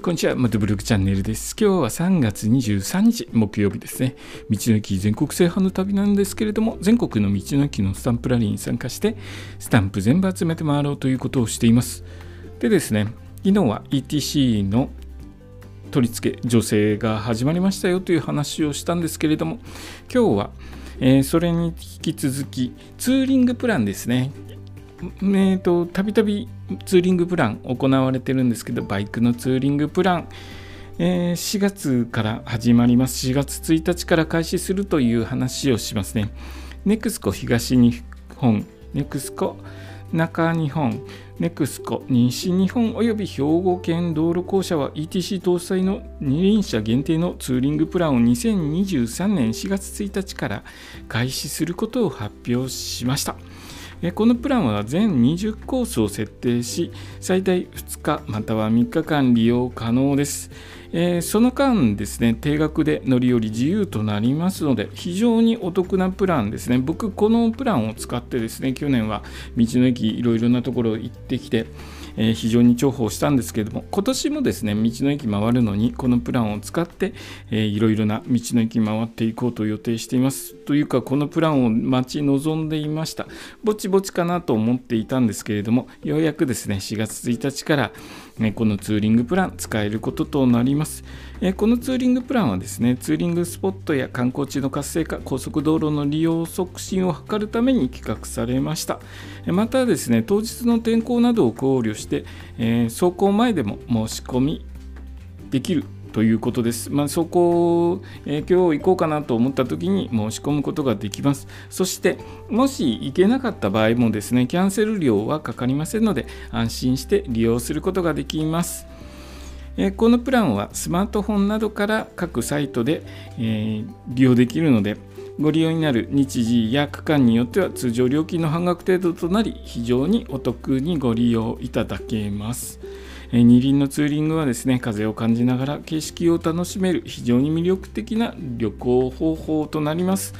こんにちは、マトブログチャンネルです。今日は3月23日、木曜日ですね。道の駅全国制覇の旅なんですけれども、全国の道の駅のスタンプラリーに参加して、スタンプ全部集めて回ろうということをしています。でですね、昨日は ETC の取り付け、女性が始まりましたよという話をしたんですけれども、今日は、えー、それに引き続き、ツーリングプランですね。えっ、と、たびたびツーリングプラン行われてるんですけど、バイクのツーリングプラン、えー、4月から始まります。4月1日から開始するという話をしますね。ネクスコ東日本、ネクスコ中日本、ネクスコ西日本および兵庫県道路公社は ETC 搭載の二輪車限定のツーリングプランを2023年4月1日から開始することを発表しました。このプランは全20コースを設定し、最大2日または3日間利用可能です。え、その間ですね、定額で乗り降り自由となりますので、非常にお得なプランですね。僕、このプランを使ってですね、去年は道の駅いろいろなところ行ってきて、えー、非常に重宝したんですけれども、今年もですね、道の駅回るのに、このプランを使って、えー、いろいろな道の駅回っていこうと予定しています。というか、このプランを待ち望んでいました。ぼちぼちかなと思っていたんですけれども、ようやくですね、4月1日から、このツーリングプラン使えることとなります。え、このツーリングプランはですね、ツーリングスポットや観光地の活性化、高速道路の利用促進を図るために企画されました。またですね、当日の天候などを考慮して、え、走行前でも申し込みできるということです。まあ、そこ、えー、今日行こうかなと思った時に申し込むことができます。そして、もし行けなかった場合もですね、キャンセル料はかかりませんので、安心して利用することができます。えー、このプランはスマートフォンなどから各サイトで、えー、利用できるので、ご利用になる日時や区間によっては通常料金の半額程度となり非常にお得にご利用いただけます。二輪のツーリングはですね風を感じながら景色を楽しめる非常に魅力的な旅行方法となります。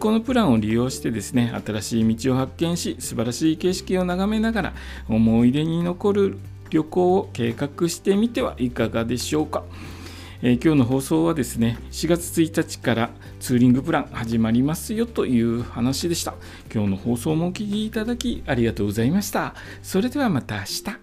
このプランを利用してですね新しい道を発見し素晴らしい景色を眺めながら思い出に残る旅行を計画してみてはいかがでしょうか。え、今日の放送はですね4月1日からツーリングプラン始まりますよという話でした。今日の放送もお聴きいただきありがとうございました。それではまた明日。